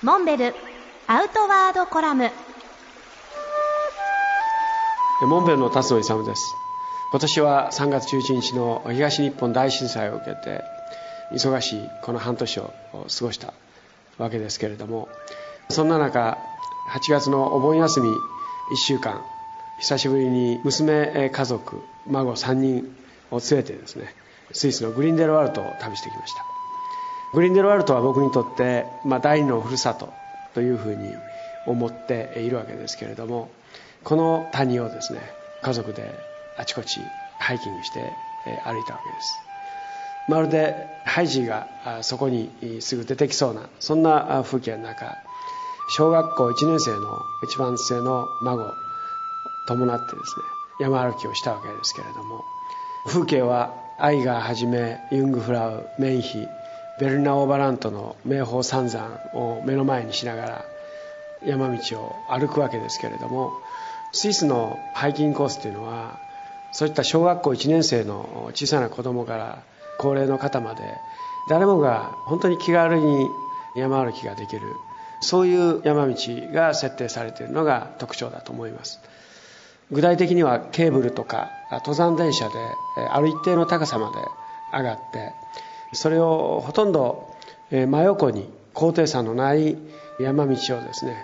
モンベルアウトワードコラム。モンベルの辰野勇です。今年は3月11日の東日本大震災を受けて忙しいこの半年を過ごしたわけですけれどもそんな中8月のお盆休み1週間久しぶりに娘家族孫3人を連れてですねスイスのグリンデルワルトを旅してきました。グリンデルワルトは僕にとって、まあ、第二のふるさとというふうに思っているわけですけれどもこの谷をですね家族であちこちハイキングして歩いたわけです。まるでハイジーがそこにすぐ出てきそうなそんな風景の中小学校1年生の一番生の孫を伴ってですね山歩きをしたわけですけれども風景はアイガーはじめユングフラウメンヒベルナ・オーバラントの名峰三山を目の前にしながら山道を歩くわけですけれどもスイスのハイキングコースというのはそういった小学校1年生の小さな子供から高齢の方まで誰もが本当に気軽に山歩きができるそういう山道が設定されているのが特徴だと思います。具体的にはケーブルとか登山電車である一定の高さまで上がってそれをほとんど真横に高低差のない山道をですね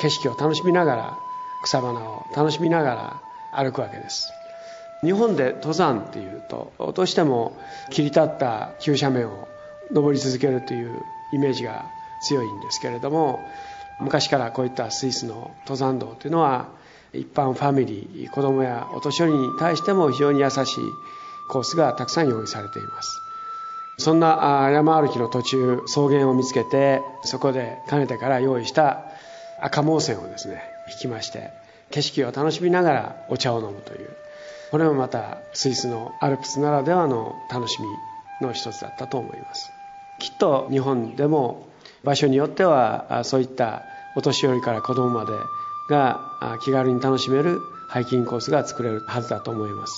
景色を楽しみながら草花を楽しみながら歩くわけです。日本で登山っていうとどうしても切り立った急斜面を登り続けるというイメージが強いんですけれども昔からこういったスイスの登山道というのは一般ファミリー子供やお年寄りに対しても非常に優しいコースがたくさん用意されています。そんな山歩きの途中草原を見つけてそこでかねてから用意した赤毛線をですね引きまして景色を楽しみながらお茶を飲むというこれもまたスイスのアルプスならではの楽しみの一つだったと思います。きっと日本でも場所によってはそういったお年寄りから子供までが気軽に楽しめるハイキングコースが作れるはずだと思います。